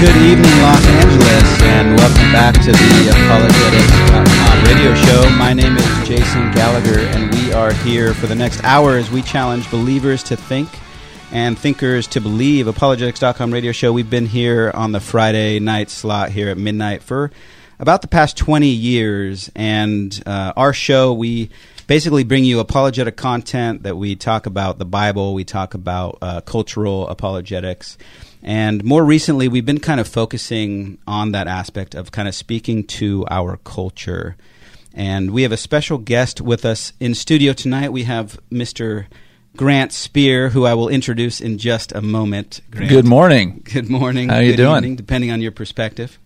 good evening, Los Angeles, and welcome back to the Apologetics.com radio show. My name is Jason Gallagher, and we are here for the next hour as we challenge believers to think and thinkers to believe. Apologetics.com radio show. We've been here on the Friday night slot here at midnight for about the past 20 years, and uh, our show, we basically bring you apologetic content that we talk about the Bible, we talk about uh, cultural apologetics. And more recently, we've been kind of focusing on that aspect of kind of speaking to our culture. And we have a special guest with us in studio tonight. We have Mr. Grant Spear, who I will introduce in just a moment. Grant. Good morning. Good morning. How are you doing? evening, depending on your perspective.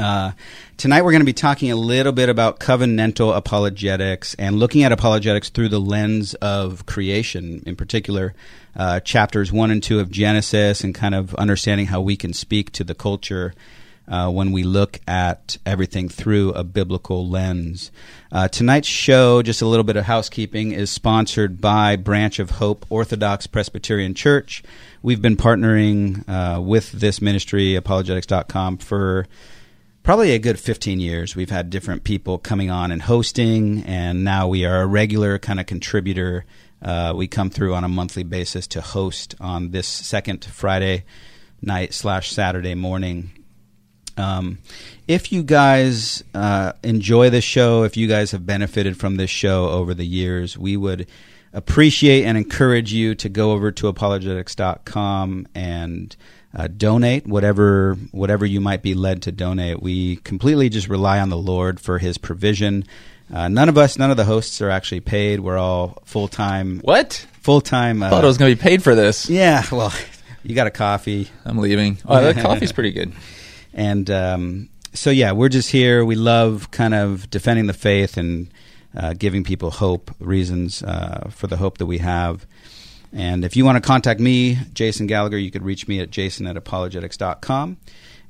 Uh, tonight we're going to be talking a little bit about covenantal apologetics and looking at apologetics through the lens of creation, in particular, uh, chapters one and two of Genesis, and kind of understanding how we can speak to the culture uh, when we look at everything through a biblical lens. Uh, tonight's show, just a little bit of housekeeping, is sponsored by Branch of Hope Orthodox Presbyterian Church. We've been partnering uh, with this ministry, apologetics.com, for probably a good 15 years. We've had different people coming on and hosting, and now we are a regular kind of contributor. Uh, we come through on a monthly basis to host on this second Friday night slash Saturday morning. Um, if you guys uh, enjoy the show, if you guys have benefited from this show over the years, we would appreciate and encourage you to go over to apologetics.com and uh, donate whatever whatever you might be led to donate. We completely just rely on the Lord for His provision. Uh, none of us, none of the hosts are actually paid. We're all full time. What? Full time. Uh, Thought I was going to be paid for this. yeah. Well, you got a coffee. I'm leaving. Oh, the coffee's pretty good. And um, so, yeah, we're just here. We love kind of defending the faith and uh, giving people hope, reasons uh, for the hope that we have. And if you want to contact me, Jason Gallagher, you could reach me at jason at apologetics.com.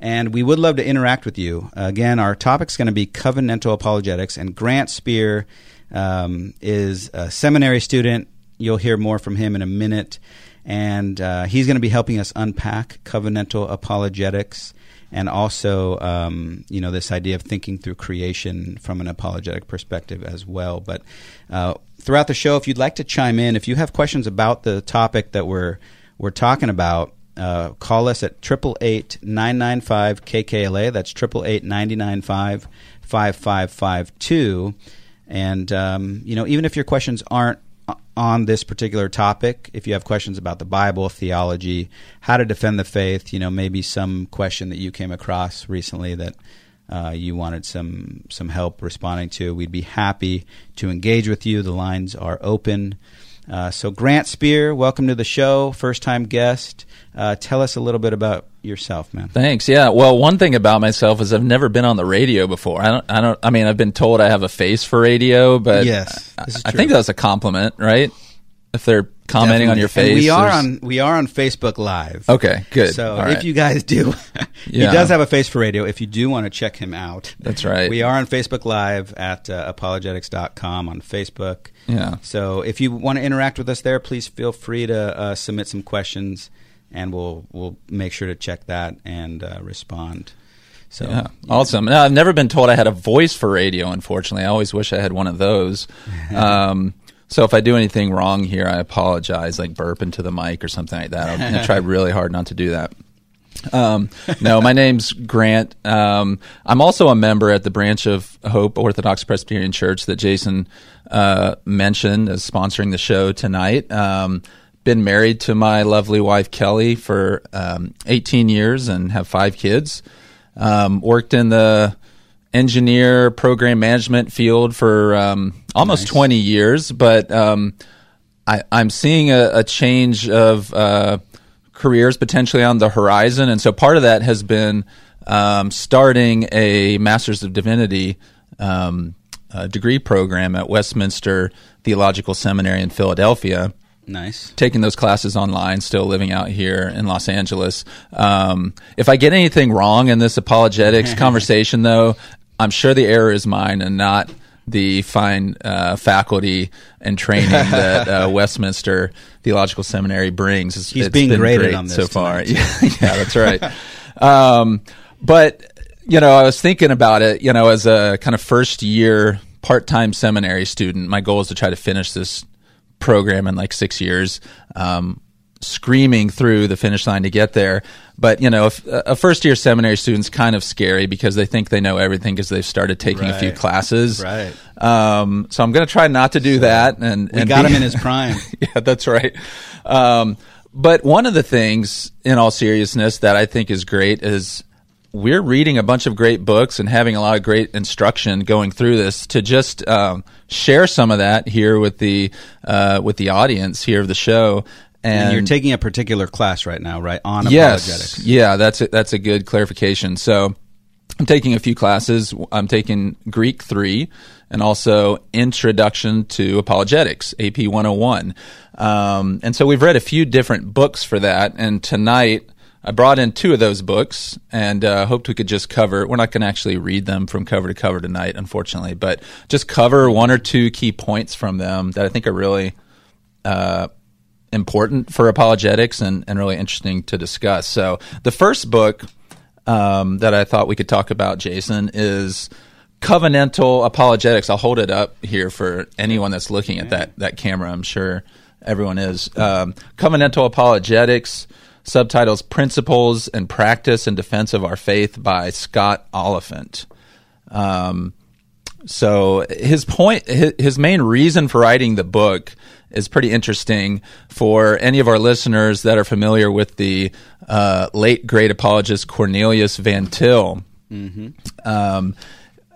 And we would love to interact with you. Again, our topic's going to be covenantal apologetics, and Grant Spear um, is a seminary student. You'll hear more from him in a minute. And uh, he's going to be helping us unpack covenantal apologetics and also, um, you know, this idea of thinking through creation from an apologetic perspective as well. But uh, throughout the show, if you'd like to chime in, if you have questions about the topic that we're we're talking about, uh, call us at triple eight nine nine five KKLA. That's triple eight ninety nine five five five five two. And um, you know, even if your questions aren't on this particular topic, if you have questions about the Bible, theology, how to defend the faith, you know, maybe some question that you came across recently that uh, you wanted some some help responding to, we'd be happy to engage with you. The lines are open. Uh, so, Grant Spear, welcome to the show, first time guest. Uh, tell us a little bit about yourself, man. Thanks. Yeah. Well, one thing about myself is I've never been on the radio before. I don't. I don't. I mean, I've been told I have a face for radio, but Yes, I, this is I think that's a compliment, right? If they're commenting on your face, And we are there's- on we are on Facebook Live. Okay, good. So if you guys do, he Yeah. does have a face for radio. If you do want to check him out, That's right. We are on Facebook Live at uh, apologetics.com on Facebook. Yeah. So if you want to interact with us there, please feel free to uh, submit some questions, and we'll we'll make sure to check that and uh, respond. So Yeah, awesome. No, I've never been told I had a voice for radio. Unfortunately, I always wish I had one of those. Um, so if I do anything wrong here, I apologize, like burp into the mic or something like that. I'll try really hard not to do that. Um, no, my name's Grant. Um, I'm also a member at the branch of Hope Orthodox Presbyterian Church that Jason uh, mentioned as sponsoring the show tonight. Um, been married to my lovely wife Kelly for um, 18 years and have five kids. Um, worked in the engineer program management field for um, almost 20 years, but um, I, I'm seeing a, a change of uh, careers potentially on the horizon, and so part of that has been um, starting a Master's of Divinity um, uh, degree program at Westminster Theological Seminary in Philadelphia nice. taking those classes online, still living out here in Los Angeles. Um, if I get anything wrong in this apologetics conversation, though, I'm sure the error is mine and not the fine uh, faculty and training that uh, Westminster Theological Seminary brings. It's, He's it's being been graded great on this so far. Yeah, yeah, that's right. Um, but you know, I was thinking about it. You know, as a kind of first year part time seminary student, my goal is to try to finish this program in like six years. Um, screaming through the finish line to get there. But you know, if, a first year seminary student's kind of scary because they think they know everything because they've started taking a few classes. Right. Um, so I'm going to try not to do that. And We and got be- him in his prime. yeah, that's right. Um, but one of the things, in all seriousness, that I think is great is we're reading a bunch of great books and having a lot of great instruction going through this to just um, share some of that here with the uh, with the audience here of the show. And, And you're taking a particular class right now, right? On yes, apologetics. yeah, that's a, that's a good clarification. So I'm taking a few classes. I'm taking Greek three and also Introduction to Apologetics, AP 101. Um, and so we've read a few different books for that. And tonight I brought in two of those books and uh, hoped we could just cover. We're not going to actually read them from cover to cover tonight, unfortunately, but just cover one or two key points from them that I think are really uh, important for apologetics and, and really interesting to discuss. So the first book um, that I thought we could talk about, Jason, is Covenantal Apologetics. I'll hold it up here for anyone that's looking at that that camera. I'm sure everyone is. Um, Covenantal Apologetics. Subtitles Principles and Practice in Defense of Our Faith by Scott Oliphint. Um, so his point, his, main reason for writing the book is pretty interesting for any of our listeners that are familiar with the uh, late great apologist Cornelius Van Til. Um,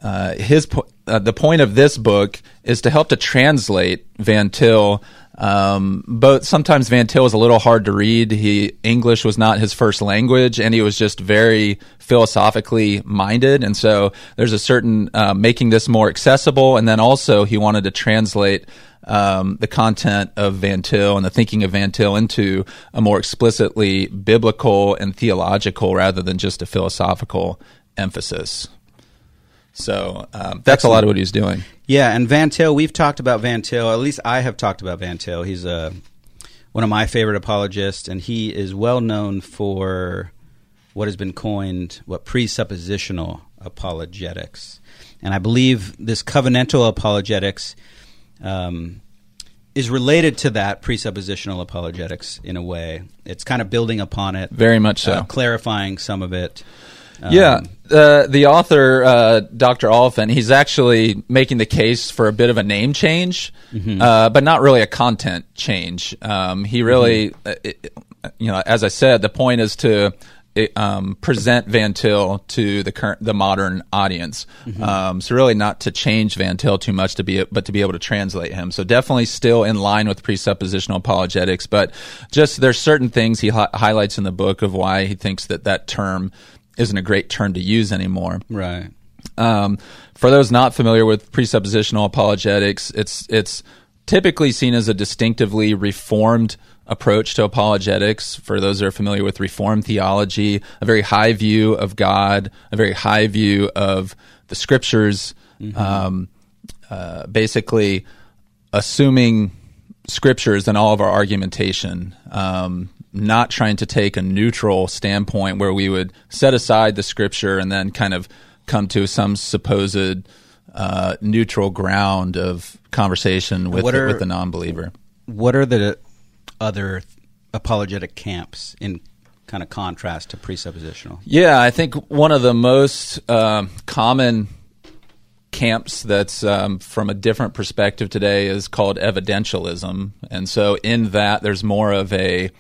uh, his po- uh, the point of this book is to help to translate Van Til. Um, but sometimes Van Til was a little hard to read. He English was not his first language, and he was just very philosophically minded. And so there's a certain uh, making this more accessible, and then also he wanted to translate um, the content of Van Til and the thinking of Van Til into a more explicitly biblical and theological rather than just a philosophical emphasis. So um, that's a lot of what he's doing. Yeah, and Van Til, we've talked about Van Til. At least I have talked about Van Til. He's a one of my favorite apologists, and he is well known for what has been coined what presuppositional apologetics. And I believe this covenantal apologetics um, is related to that presuppositional apologetics in a way. It's kind of building upon it, Very much so. uh, clarifying some of it. Yeah, Um, uh, the author, uh, Dr. Oliphint, he's actually making the case for a bit of a name change, uh, but not really a content change. Um, he really, uh, it, you know, as I said, the point is to it, um, present Van Til to the current, the modern audience. Um, so really, not to change Van Til too much, to be, but to be able to translate him. So definitely still in line with presuppositional apologetics, but just there's certain things he hi- highlights in the book of why he thinks that that term isn't a great term to use anymore. right. Um, for those not familiar with presuppositional apologetics, it's it's typically seen as a distinctively reformed approach to apologetics. For those that are familiar with reformed theology, a very high view of God, a very high view of the scriptures, um, uh, basically assuming scriptures and all of our argumentation, um, not trying to take a neutral standpoint where we would set aside the scripture and then kind of come to some supposed uh, neutral ground of conversation with What the, are- with the non-believer. What are the other apologetic camps in kind of contrast to presuppositional? Yeah, I think one of the most um, common camps that's um, from a different perspective today is called evidentialism, and so in that there's more of a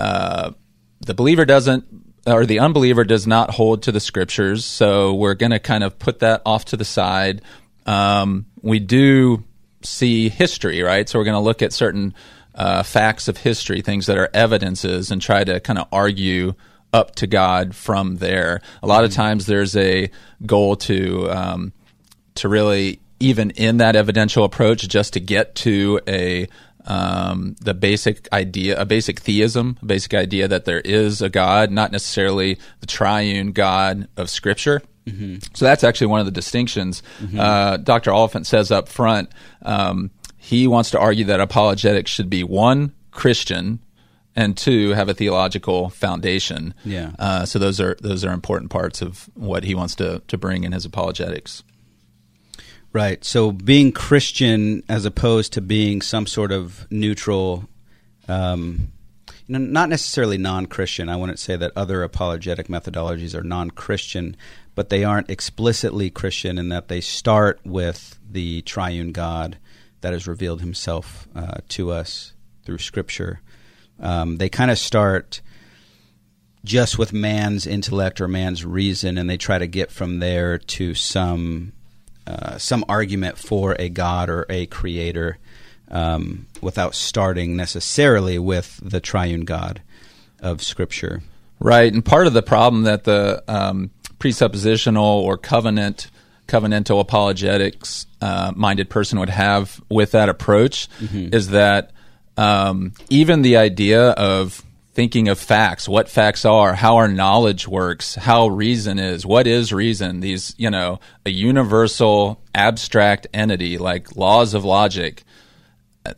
uh, the believer doesn't or the unbeliever does not hold to the scriptures, so we're going to kind of put that off to the side. Um, we do see history, right? So we're going to look at certain uh, facts of history, things that are evidences, and try to kind of argue up to God from there. A lot of times there's a goal to um, to really even in that evidential approach just to get to a um, the basic idea, a basic theism, a basic idea that there is a God, not necessarily the triune God of Scripture. So that's actually one of the distinctions. Uh, Dr. Oliphint says up front, um, he wants to argue that apologetics should be one Christian and two have a theological foundation. Yeah. Uh, so those are those are important parts of what he wants to to bring in his apologetics. Right. So being Christian as opposed to being some sort of neutral, um, not necessarily non-Christian. I wouldn't say that other apologetic methodologies are non-Christian, but they aren't explicitly Christian in that they start with the triune God that has revealed Himself uh, to us through Scripture. Um, they kind of start just with man's intellect or man's reason, and they try to get from there to some uh, some argument for a God or a creator um, without starting necessarily with the triune God of Scripture. Right, and part of the problem that the um, presuppositional or covenant covenantal apologetics uh, minded person would have with that approach mm-hmm. is that um, even the idea of thinking of facts, what facts are, how our knowledge works, how reason is, what is reason, these, you know, a universal abstract entity like laws of logic.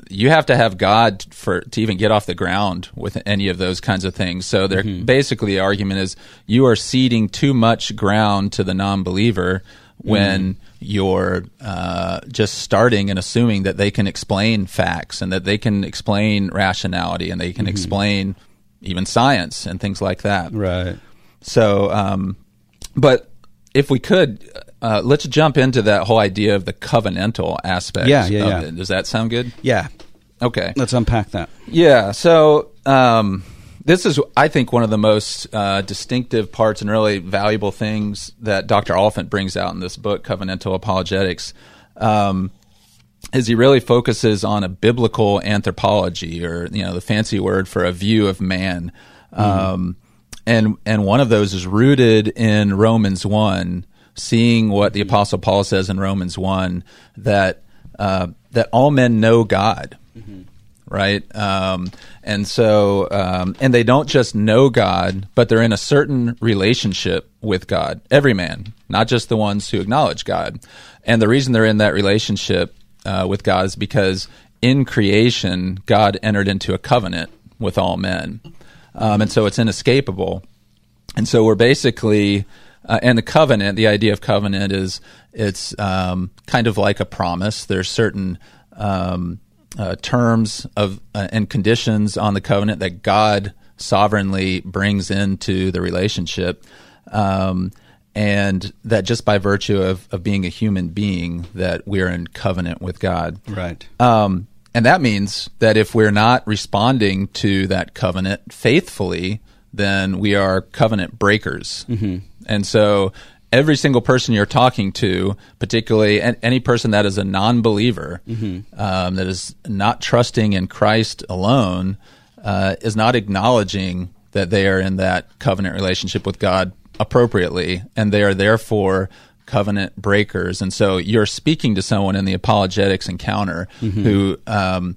You have to have God for to even get off the ground with any of those kinds of things. So they're mm-hmm. basically the argument is you are ceding too much ground to the non-believer when mm. you're uh, just starting and assuming that they can explain facts and that they can explain rationality and they can mm-hmm. explain even science and things like that. Right. So, um, but if we could, uh, let's jump into that whole idea of the covenantal aspect. Yeah, yeah, yeah. It. Does that sound good? Yeah. Okay. Let's unpack that. Yeah. So, um, this is, I think, one of the most uh, distinctive parts and really valuable things that Dr. Oliphint brings out in this book, Covenantal Apologetics. Um, is he really focuses on a biblical anthropology, or you know, the fancy word for a view of man. Mm. Um, and and one of those is rooted in Romans one, seeing what the Apostle Paul says in Romans one that uh, that all men know God. Mm-hmm. Right, um, and so, um, and they don't just know God, but they're in a certain relationship with God. Every man, not just the ones who acknowledge God. And the reason they're in that relationship uh, with God is because in creation, God entered into a covenant with all men. Um, and so it's inescapable. And so we're basically, uh, and the covenant, the idea of covenant is it's um, kind of like a promise. There's certain um, uh, terms of uh, and conditions on the covenant that God sovereignly brings into the relationship. Um, and that just by virtue of, of being a human being that we're in covenant with god right um, and that means that if we're not responding to that covenant faithfully then we are covenant breakers mm-hmm. and so every single person you're talking to particularly any person that is a non-believer mm-hmm. um, that is not trusting in christ alone uh, is not acknowledging that they are in that covenant relationship with god appropriately, and they are therefore covenant breakers. And so you're speaking to someone in the apologetics encounter mm-hmm. who um,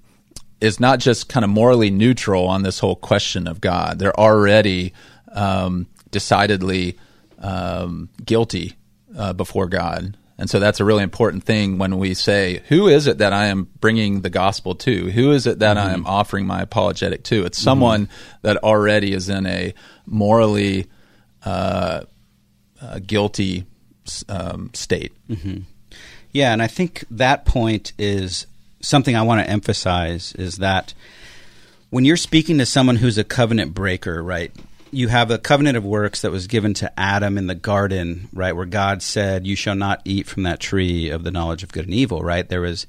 is not just kind of morally neutral on this whole question of God. They're already um, decidedly um, guilty uh, before God. And so that's a really important thing when we say, who is it that I am bringing the gospel to? Who is it that mm-hmm. I am offering my apologetic to? It's someone mm-hmm. that already is in a morally uh, uh, guilty um, state. Mm-hmm. Yeah, and I think that point is something I want to emphasize is that when you're speaking to someone who's a covenant breaker, right? You have a covenant of works that was given to Adam in the garden, right, where God said, "You shall not eat from that tree of the knowledge of good and evil." Right? There was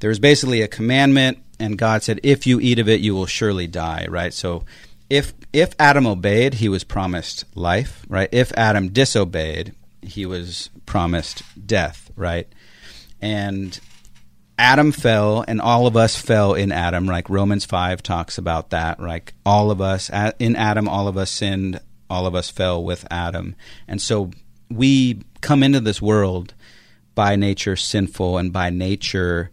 there was basically a commandment, and God said, "If you eat of it, you will surely die." Right? So if if Adam obeyed, he was promised life, right? If Adam disobeyed, he was promised death, right? And Adam fell, and all of us fell in Adam. Like Romans five talks about that. Like all of us in Adam, all of us sinned. All of us fell with Adam, and so we come into this world by nature sinful, and by nature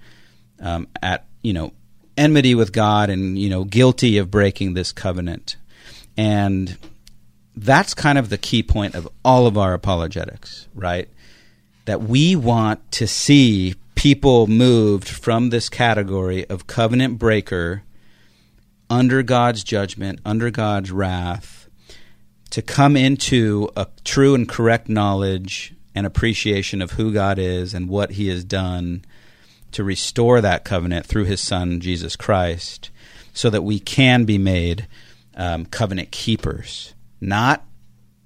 um, at you know enmity with God and you know guilty of breaking this covenant. And that's kind of the key point of all of our apologetics, right? That we want to see people moved from this category of covenant breaker under God's judgment, under God's wrath, to come into a true and correct knowledge and appreciation of who God is and what He has done to restore that covenant through His Son, Jesus Christ, so that we can be made um, covenant keepers, not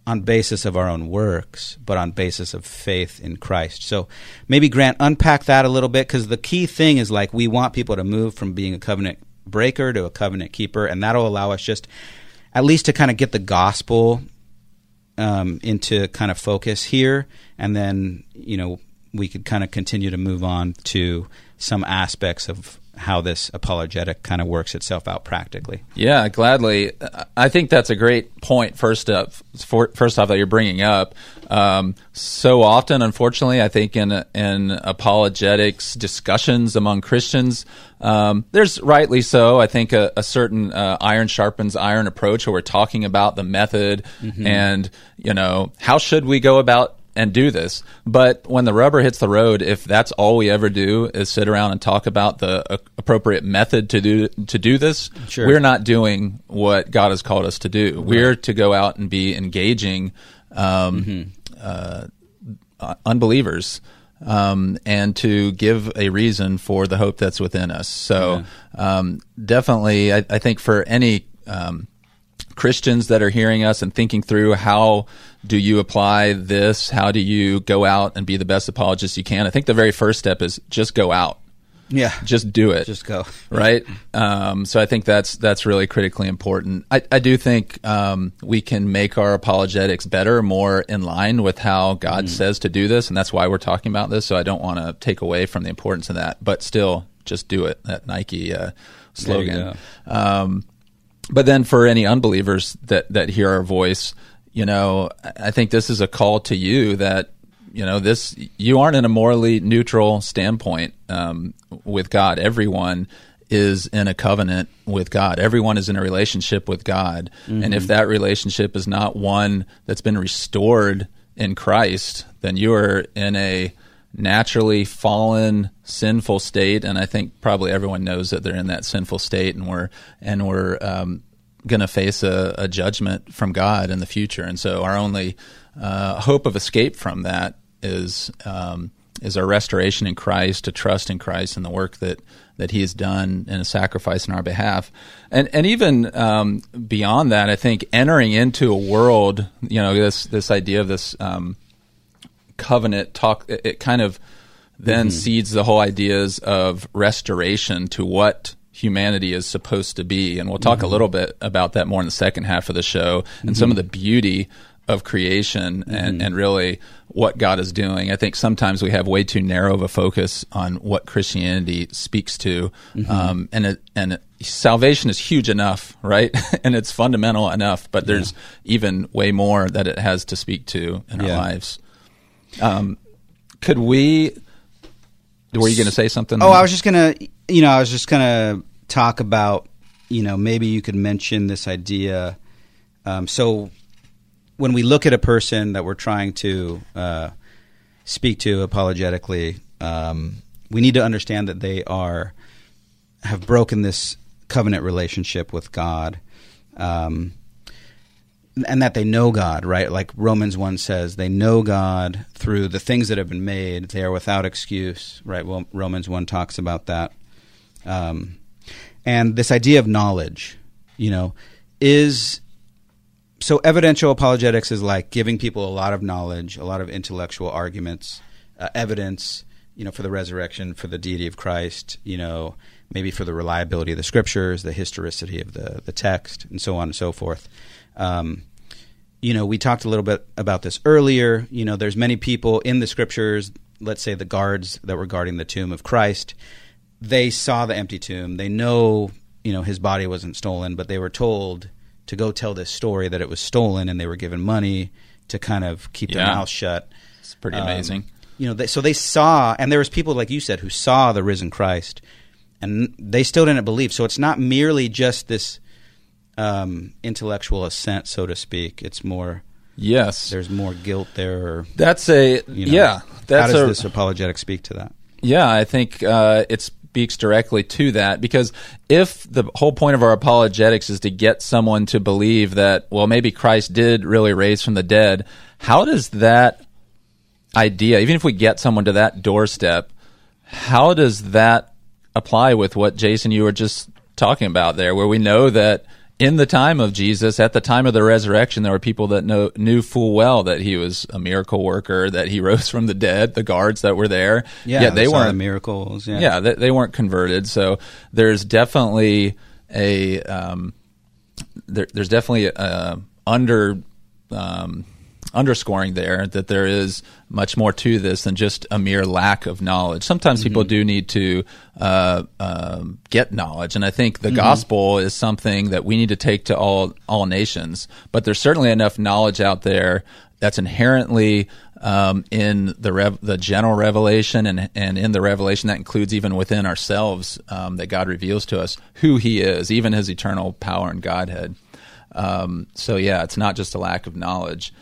on basis of our own works, but on basis of faith in Christ. So maybe Grant unpack that a little bit because the key thing is like we want people to move from being a covenant breaker to a covenant keeper, and that'll allow us just at least to kind of get the gospel um, into kind of focus here, and then you know we could kind of continue to move on to some aspects of how this apologetic kind of works itself out practically. Yeah, gladly. I think that's a great point. First up, first off, that you're bringing up. Um, so often, unfortunately, I think in in apologetics discussions among Christians, um, there's rightly so. I think a, a certain uh, iron sharpens iron approach, where we're talking about the method mm-hmm. and you know how should we go about and do this. But when the rubber hits the road, if that's all we ever do is sit around and talk about the uh, appropriate method to do to do this, sure. we're not doing what God has called us to do. Right. We're to go out and be engaging um, mm-hmm. uh, unbelievers. Um, and to give a reason for the hope that's within us. So, yeah. um, definitely, I, I, think for any um, Christians that are hearing us and thinking through how do you apply this? How do you go out and be the best apologist you can? I think the very first step is just go out. Yeah, just do it. Just go. Right. Um, so I think that's that's really critically important. I, I do think um, we can make our apologetics better, more in line with how God mm. says to do this, and that's why we're talking about this. So I don't want to take away from the importance of that, but still, just do it. That Nike uh, slogan. Um, but then for any unbelievers that that hear our voice, you know, I think this is a call to you that you know this you aren't in a morally neutral standpoint um, with God. Everyone is in a covenant with God. Everyone is in a relationship with God, mm-hmm. and if that relationship is not one that's been restored in Christ, then you are in a naturally fallen sinful state and i think probably everyone knows that they're in that sinful state and we're and we're um, going to face a, a, judgment from god in the future. And so our only uh, hope of escape from that is um, is our restoration in christ to trust in christ and the work that that he has done in a sacrifice in our behalf. And and even um, beyond that i think entering into a world you know this this idea of this um, covenant talk, it, it kind of then mm-hmm. seeds the whole ideas of restoration to what humanity is supposed to be. And we'll talk mm-hmm. a little bit about that more in the second half of the show and mm-hmm. some of the beauty of creation and, mm-hmm. and really what God is doing. I think sometimes we have way too narrow of a focus on what Christianity speaks to. Mm-hmm. Um, and it, and it, salvation is huge enough, right? and it's fundamental enough, but there's yeah. even way more that it has to speak to in yeah. our lives. Um, could we? Were you going to say something? Oh, I was just going to, you know, I was just going to talk about, you know, maybe you could mention this idea. Um, so when we look at a person that we're trying to uh, speak to apologetically, um, we need to understand that they are have broken this covenant relationship with God. Um, and that they know God, right? Like Romans 1 says, they know God through the things that have been made. They are without excuse, right? Well, Romans 1 talks about that. Um, and this idea of knowledge, you know, is so evidential apologetics is like giving people a lot of knowledge, a lot of intellectual arguments, uh, evidence, you know, for the resurrection, for the deity of Christ, you know, maybe for the reliability of the scriptures, the historicity of the, the text, and so on and so forth. Um, you know, we talked a little bit about this earlier. You know, there's many people in the scriptures, let's say the guards that were guarding the tomb of Christ, they saw the empty tomb. They know, you know, his body wasn't stolen, but they were told to go tell this story that it was stolen and they were given money to kind of keep yeah. their mouth shut. It's pretty um, amazing. You know, they, so they saw, and there was people like you said who saw the risen Christ, and they still didn't believe. So it's not merely just this um, intellectual assent, so to speak. It's more. Yes, there's more guilt there. Or, that's a you know, yeah. That's how does a, this apologetic speak to that? Yeah, I think uh, it's speaks directly to that because if the whole point of our apologetics is to get someone to believe that, well, maybe Christ did really raise from the dead, how does that idea, even if we get someone to that doorstep, how does that apply with what Jason you were just talking about there, where we know that in the time of Jesus, at the time of the resurrection, there were people that know, knew full well that he was a miracle worker, that he rose from the dead. The guards that were there, yeah, they weren't the miracles. Yeah, yeah they, they, weren't converted. So there's definitely a um, there, there's definitely a under um, underscoring there that there is much more to this than just a mere lack of knowledge. Sometimes mm-hmm. people do need to uh, uh, get knowledge, and I think the mm-hmm. gospel is something that we need to take to all all nations. But there's certainly enough knowledge out there that's inherently um, in the rev- the general revelation and and in the revelation that includes even within ourselves um, that God reveals to us who He is, even His eternal power and Godhead. Um, so yeah, it's not just a lack of knowledge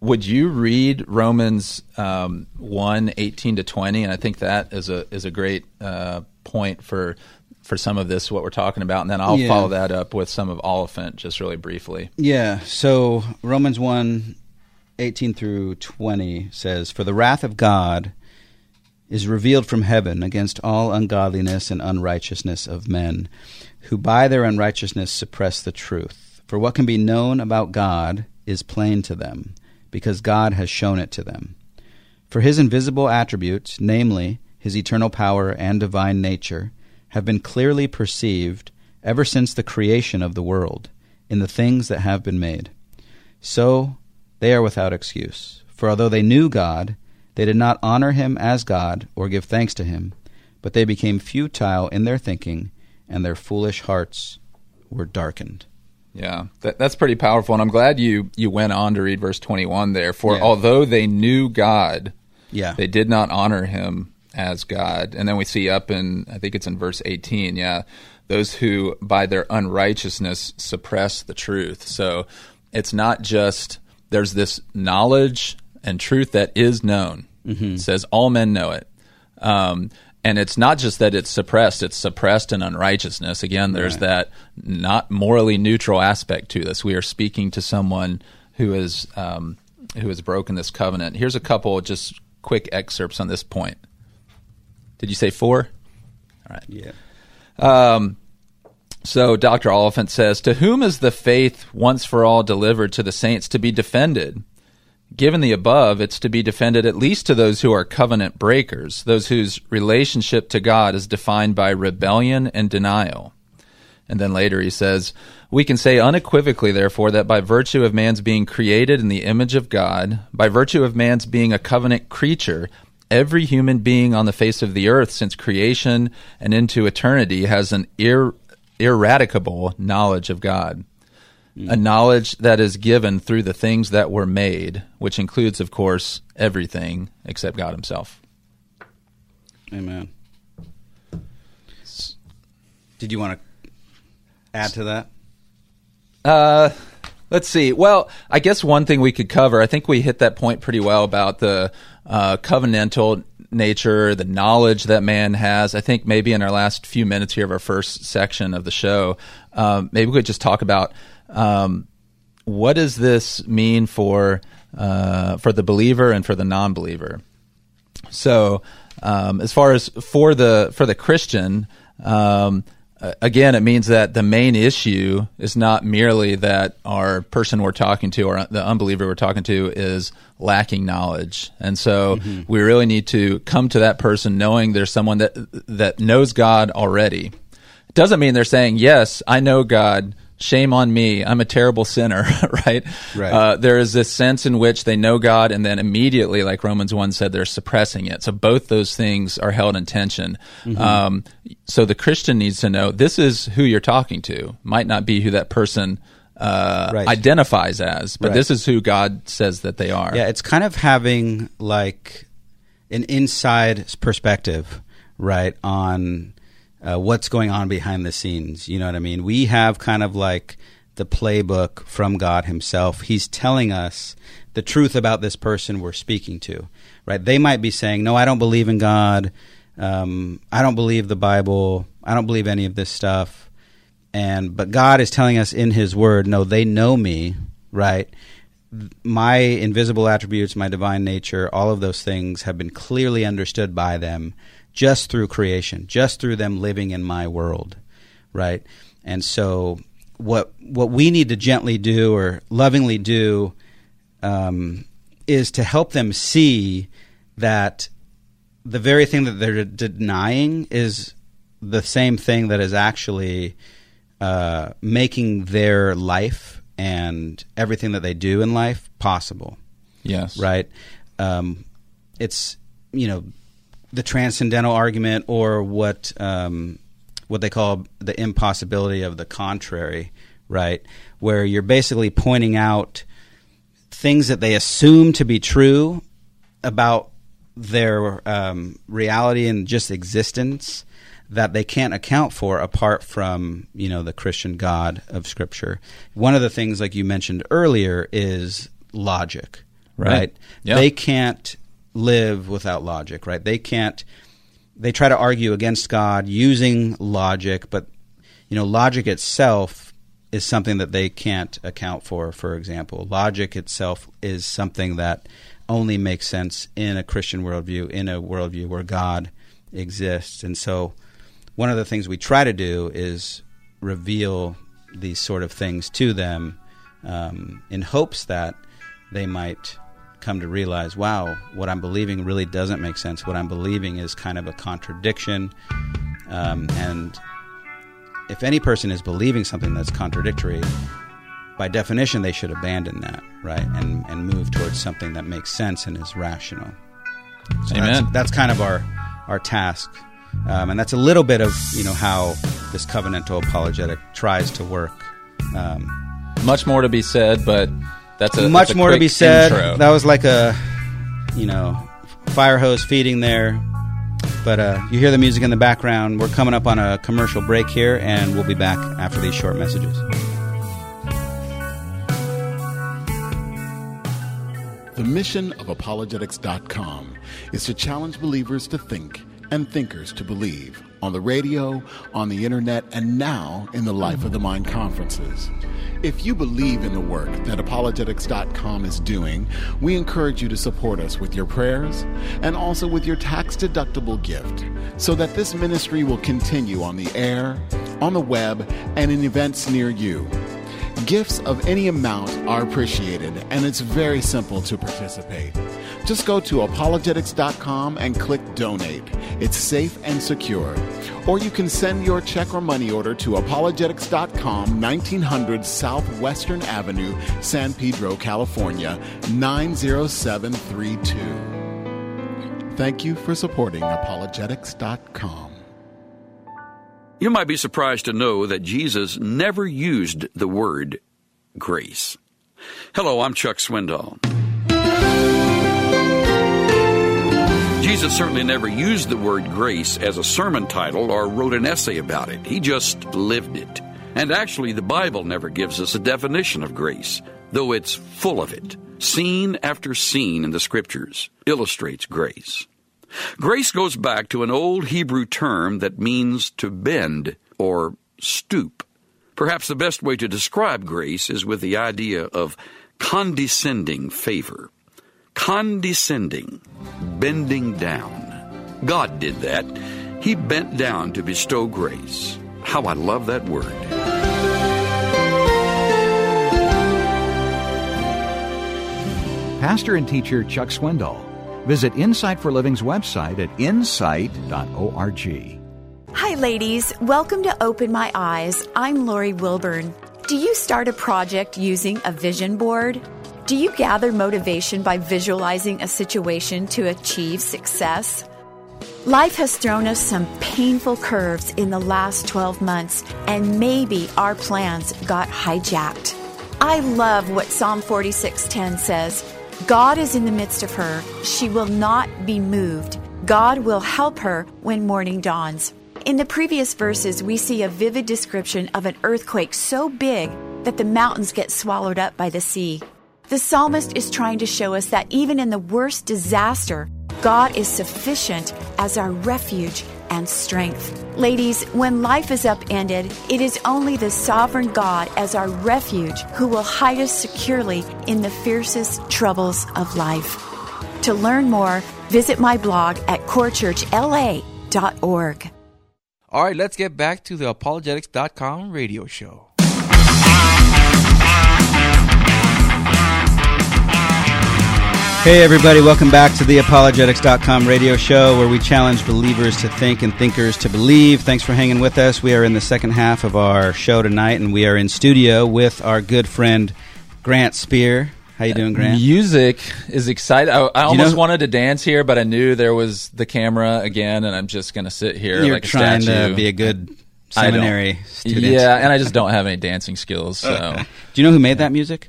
would you read Romans um, 1, 18 to 20? And I think that is a, is a great uh, point for, for some of this, what we're talking about. And then I'll yeah. follow that up with some of Oliphint just really briefly. Yeah. So Romans 1, 18 through 20 says, For the wrath of God is revealed from heaven against all ungodliness and unrighteousness of men, who by their unrighteousness suppress the truth. For what can be known about God is plain to them because God has shown it to them. For his invisible attributes, namely his eternal power and divine nature, have been clearly perceived ever since the creation of the world in the things that have been made. So they are without excuse. For although they knew God, they did not honor him as God or give thanks to him, but they became futile in their thinking, and their foolish hearts were darkened. Yeah, that, that's pretty powerful, and I'm glad you you went on to read verse 21 there. For yeah. although they knew God, yeah, they did not honor Him as God. And then we see up in I think it's in verse 18, yeah, those who by their unrighteousness suppress the truth. So it's not just there's this knowledge and truth that is known. Mm-hmm. It says all men know it. Um, and it's not just that it's suppressed it's suppressed in unrighteousness again there's right. that not morally neutral aspect to this we are speaking to someone who is um, who has broken this covenant here's a couple just quick excerpts on this point did you say four all right yeah um, so Dr. Oliphint says, To whom is the faith once for all delivered to the saints to be defended? Given the above, it's to be defended at least to those who are covenant breakers, those whose relationship to God is defined by rebellion and denial. And then later he says, We can say unequivocally, therefore, that by virtue of man's being created in the image of God, by virtue of man's being a covenant creature, every human being on the face of the earth since creation and into eternity has an ir- ineradicable knowledge of God a knowledge that is given through the things that were made, which includes, of course, everything except God Himself. Amen. Did you want to add to that? Uh, let's see. Well, I guess one thing we could cover. I think we hit that point pretty well about the uh, covenantal nature, the knowledge that man has. I think maybe in our last few minutes here of our first section of the show, um, maybe we could just talk about um, what does this mean for uh, for the believer and for the non-believer? So, um, as far as for the for the Christian, um, again, it means that the main issue is not merely that our person we're talking to or the unbeliever we're talking to is lacking knowledge, and so mm-hmm. we really need to come to that person knowing there's someone that that knows God already. Doesn't mean they're saying yes, I know God shame on me. I'm a terrible sinner, right? Right. Uh, there is this sense in which they know God and then immediately, like Romans 1 said, they're suppressing it. So both those things are held in tension. Mm-hmm. Um, so the Christian needs to know this is who you're talking to. Might not be who that person uh, right. identifies as, but right. this is who God says that they are. Yeah, it's kind of having like an inside perspective, right, on uh, what's going on behind the scenes. You know what I mean? We have kind of like the playbook from God Himself. He's telling us the truth about this person we're speaking to, right? They might be saying, "No, I don't believe in God." um, I don't believe the Bible. I don't believe any of this stuff. And but God is telling us in His Word, no, they know me, right? My invisible attributes, my divine nature, all of those things have been clearly understood by them just through creation, just through them living in my world, right? And so, what what we need to gently do or lovingly do um, is to help them see that the very thing that they're denying is the same thing that is actually uh, making their life and everything that they do in life possible. Yes. Right. Um, it's you know the transcendental argument or what um, what they call the impossibility of the contrary. Right, where you're basically pointing out things that they assume to be true about their um, reality and just existence that they can't account for apart from you know the Christian God of Scripture. One of the things, like you mentioned earlier, is logic. Right? right? Yeah. They can't live without logic. Right? They can't. They try to argue against God using logic, but you know, logic itself is something that they can't account for. For example, logic itself is something that only makes sense in a Christian worldview, in a worldview where God exists. And so, one of the things we try to do is reveal these sort of things to them um, in hopes that they might come to realize, wow, what I'm believing really doesn't make sense. What I'm believing is kind of a contradiction. Um, and if any person is believing something that's contradictory, by definition, they should abandon that, right, and and move towards something that makes sense and is rational. So Amen. That's, that's kind of our our task, um, and that's a little bit of you know how this covenantal apologetic tries to work. Um, much more to be said, but that's a much that's a more to be said. intro. That was like a you know fire hose feeding there. But uh, you hear the music in the background. We're coming up on a commercial break here, and we'll be back after these short messages. The mission of apologetics.com is to challenge believers to think and thinkers to believe on the radio, on the internet, and now in the Life of the Mind conferences. If you believe in the work that apologetics.com is doing, we encourage you to support us with your prayers and also with your tax deductible gift so that this ministry will continue on the air, on the web, and in events near you. Gifts of any amount are appreciated, and it's very simple to participate. Just go to apologetics.com and click donate. It's safe and secure. Or you can send your check or money order to apologetics.com, 1900 Southwestern Avenue, San Pedro, California, 90732. Thank you for supporting apologetics.com. You might be surprised to know that Jesus never used the word grace. Hello, I'm Chuck Swindoll. Jesus certainly never used the word grace as a sermon title or wrote an essay about it. He just lived it. And actually, the Bible never gives us a definition of grace, though it's full of it. Scene after scene in the scriptures illustrates grace. Grace goes back to an old Hebrew term that means to bend or stoop. Perhaps the best way to describe grace is with the idea of condescending favor. Condescending, bending down. God did that. He bent down to bestow grace. How I love that word. Pastor and teacher Chuck Swindoll. Visit Insight for Living's website at insight.org. Hi, ladies. Welcome to Open My Eyes. I'm Lori Wilburn. Do you start a project using a vision board? Do you gather motivation by visualizing a situation to achieve success? Life has thrown us some painful curves in the last 12 months, and maybe our plans got hijacked. I love what Psalm 46:10 says. God is in the midst of her. She will not be moved. God will help her when morning dawns. In the previous verses, we see a vivid description of an earthquake so big that the mountains get swallowed up by the sea. The psalmist is trying to show us that even in the worst disaster, God is sufficient as our refuge and strength. Ladies, when life is upended, it is only the sovereign God as our refuge who will hide us securely in the fiercest troubles of life. To learn more, visit my blog at corechurchla.org. All right, let's get back to the apologetics.com radio show. Hey, everybody, welcome back to the apologetics.com radio show where we challenge believers to think and thinkers to believe. Thanks for hanging with us. We are in the second half of our show tonight, and we are in studio with our good friend Grant Spear. How you doing, Grant? Music is exciting. I, I almost know- wanted to dance here, but I knew there was the camera again, and I'm just going to sit here You're like a trying statue. to be a good seminary student. Yeah, and I just don't have any dancing skills. So Do you know who made that music?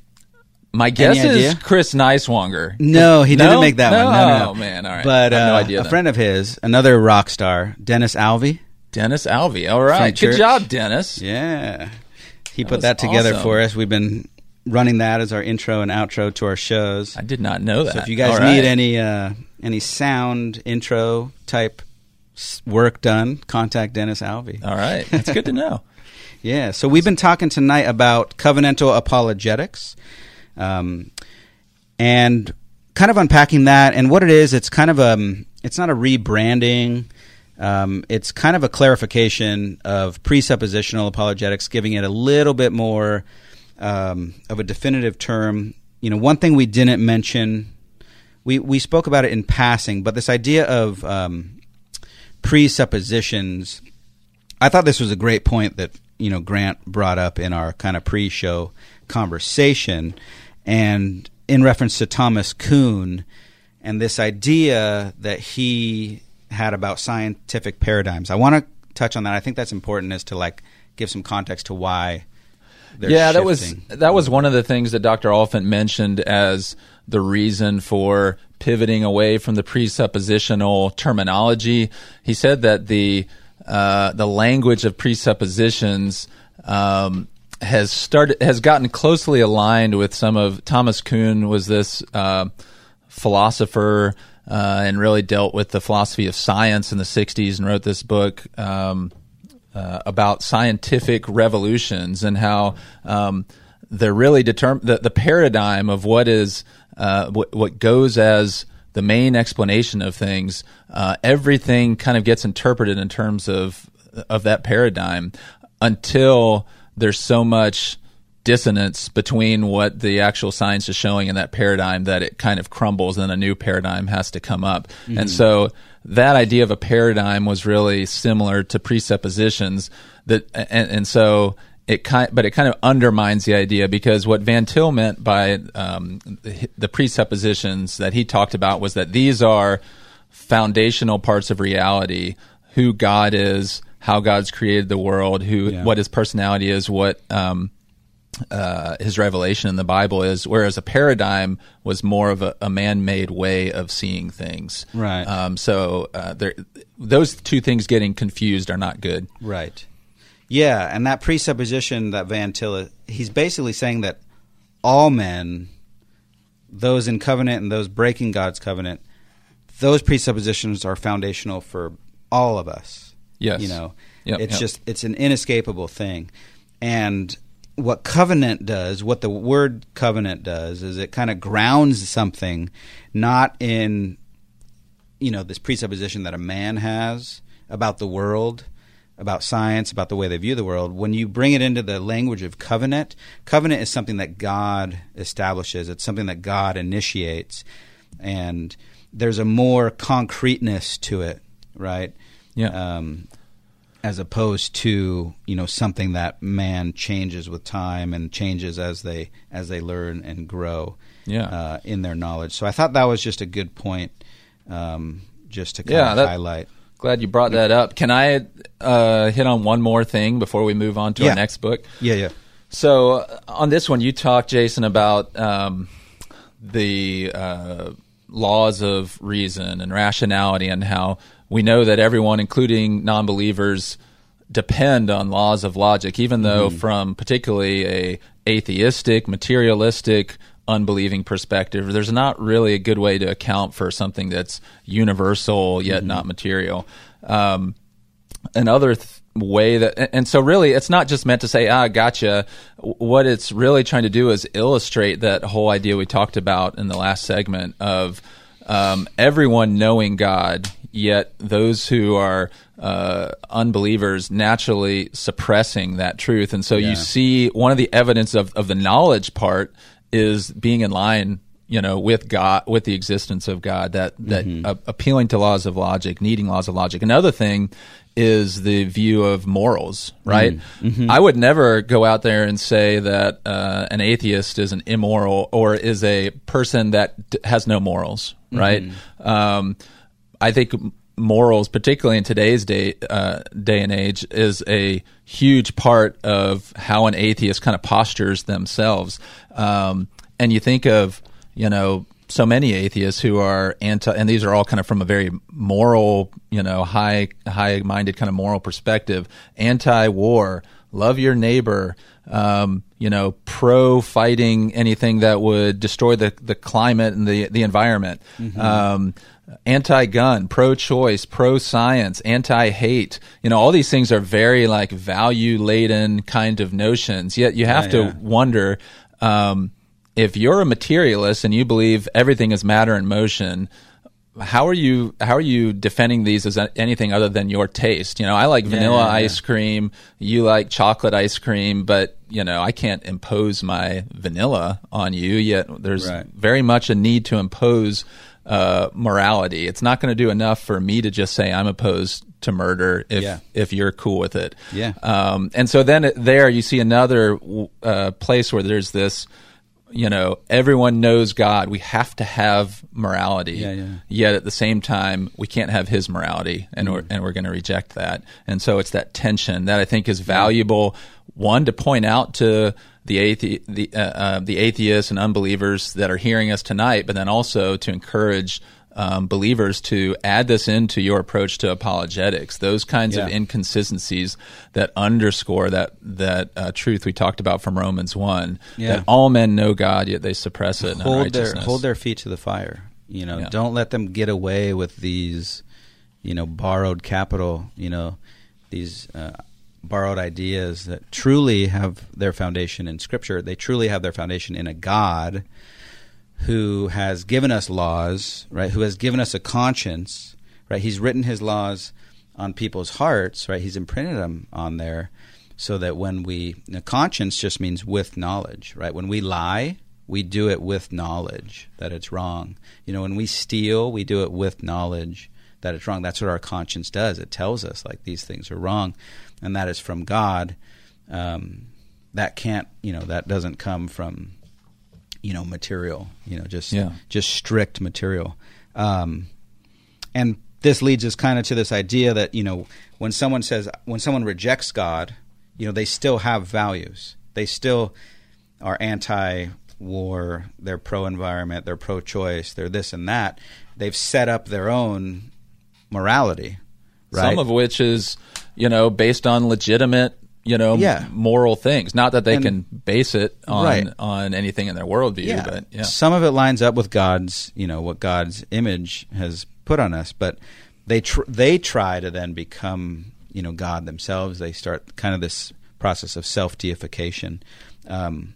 My guess Any is idea? Chris Nicewanger. No, he No? didn't make that one. No, no, no. Oh, man, all right. But I have no uh, idea a then. friend of his, another rock star, Dennis Alvey. Dennis Alvey. All right, good church. job, Dennis. Yeah. He put was that together awesome. for us. We've been running that as our intro and outro to our shows. I did not know that. So if you guys All right. need any uh, any sound intro type s- work done, contact Dennis Alvey. all right, that's good to know. Yeah. So we've been talking tonight about covenantal apologetics, um, and kind of unpacking that and what it is. It's kind of um, it's not a rebranding. Um, it's kind of a clarification of presuppositional apologetics, giving it a little bit more um, of a definitive term. You know, one thing we didn't mention, we we spoke about it in passing, but this idea of um, presuppositions I thought this was a great point that you know Grant brought up in our kind of pre-show conversation, and in reference to Thomas Kuhn and this idea that he had about scientific paradigms. I want to touch on that. I think that's important, is to like give some context to why. Yeah, that was that was one of the things that Dr. Oliphint mentioned as the reason for pivoting away from the presuppositional terminology. He said that the uh, the language of presuppositions um, has started has gotten closely aligned with some of Thomas Kuhn was this uh, philosopher uh, and really dealt with the philosophy of science in the '60s and wrote this book. Um, uh, about scientific revolutions and how um, they're really determined the, the paradigm of what is uh, what, what goes as the main explanation of things. Uh, everything kind of gets interpreted in terms of of that paradigm until there's so much dissonance between what the actual science is showing in that paradigm that it kind of crumbles and a new paradigm has to come up. And so that idea of a paradigm was really similar to presuppositions that and, and so it kind but it kind of undermines the idea because what Van Til meant by um, the presuppositions that he talked about was that these are foundational parts of reality who God is how God's created the world who Yeah. what his personality is what um, uh, his revelation in the Bible is, whereas a paradigm was more of a, a man-made way of seeing things. Right. Um, so uh, there, those two things getting confused are not good. Right. Yeah, and that presupposition that Van Til, he's basically saying that all men, those in covenant and those breaking God's covenant, those presuppositions are foundational for all of us. Yes. You know, Yep, it's yep. just it's an inescapable thing. And what covenant does, what the word covenant does is it kind of grounds something not in you know this presupposition that a man has about the world about science about the way they view the world when you bring it into the language of covenant covenant is something that god establishes it's something that god initiates and there's a more concreteness to it right Yeah. um, as opposed to you know something that man changes with time and changes as they as they learn and grow Yeah. uh, in their knowledge. So I thought that was just a good point, um, just to kind Yeah, of that- highlight. Glad you brought that up. Can I uh, hit on one more thing before we move on to Yeah. our next book? Yeah, yeah, So uh, on this one, you talked, Jason, about um, the uh, laws of reason and rationality, and how we know that everyone, including non-believers, depend on laws of logic, even though from particularly a atheistic, materialistic, unbelieving perspective. There's not really a good way to account for something that's universal yet not material. Um, another th- way that and so really it's not just meant to say ah gotcha what it's really trying to do is illustrate that whole idea we talked about in the last segment of um, everyone knowing god yet those who are uh, unbelievers naturally suppressing that truth and so Yeah. you see one of the evidence of, of the knowledge part is being in line you know with god with the existence of god that that uh, appealing to laws of logic needing laws of logic. Another thing is the view of morals right? I would never go out there and say that uh, an atheist is an immoral or is a person that d- has no morals right? Um, I think morals, particularly in today's day uh, day and age, is a huge part of how an atheist kind of postures themselves. Um, and you think of you know so many atheists who are anti, and these are all kind of from a very moral, you know, high high minded kind of moral perspective, anti-war, love your neighbor. Um, you know, pro fighting anything that would destroy the, the climate and the the environment. Um, anti-gun, pro-choice, pro-science, anti-hate. You know, all these things are very like value-laden kind of notions. Yet you have Yeah, to yeah. wonder um, if you're a materialist and you believe everything is matter in motion. How are you? How are you defending these as anything other than your taste? You know, I like vanilla yeah, yeah. ice cream. You like chocolate ice cream, but you know, I can't impose my vanilla on you. Yet there's Right. very much a need to impose uh, morality. It's not going to do enough for me to just say I'm opposed to murder if Yeah. if you're cool with it. Yeah. Um, and so then it- there you see another uh, place where there's this. You know, everyone knows God. We have to have morality. Yeah, yeah. Yet at the same time, we can't have His morality, and we're and we're going to reject that. And so it's that tension that I think is valuable. One to point out to the athe- the uh, uh, the atheists and unbelievers that are hearing us tonight, but then also to encourage um, believers to add this into your approach to apologetics. Those kinds of inconsistencies that underscore that that uh, truth we talked about from Romans one. Yeah. That all men know God, yet they suppress it. hold their hold their feet to the fire. You know, Yeah. don't let them get away with these, you know, borrowed capital. You know, these uh, borrowed ideas that truly have their foundation in Scripture. They truly have their foundation in a God who has given us laws, right? Who has given us a conscience, right? He's written His laws on people's hearts, right? He's imprinted them on there, so that when we, know, conscience just means with knowledge, right? When we lie, we do it with knowledge that it's wrong. You know, when we steal, we do it with knowledge that it's wrong. That's what our conscience does. It tells us like these things are wrong, and that is from God. Um, that can't, you know, that doesn't come from, you know, material. You know, just Yeah. just strict material. Um, and this leads us kind of to this idea that you know when someone says when someone rejects God, you know they still have values. They still are anti-war. They're pro-environment. They're pro-choice. They're this and that. They've set up their own morality, right? Some of which is, you know, based on legitimate, you know, Yeah. moral things. Not that they And- can base it on Right. on anything in their worldview, but yeah. Some of it lines up with God's, you know, what God's image has put on us, but they tr- they try to then become, you know, God themselves. They start kind of this process of self deification, um,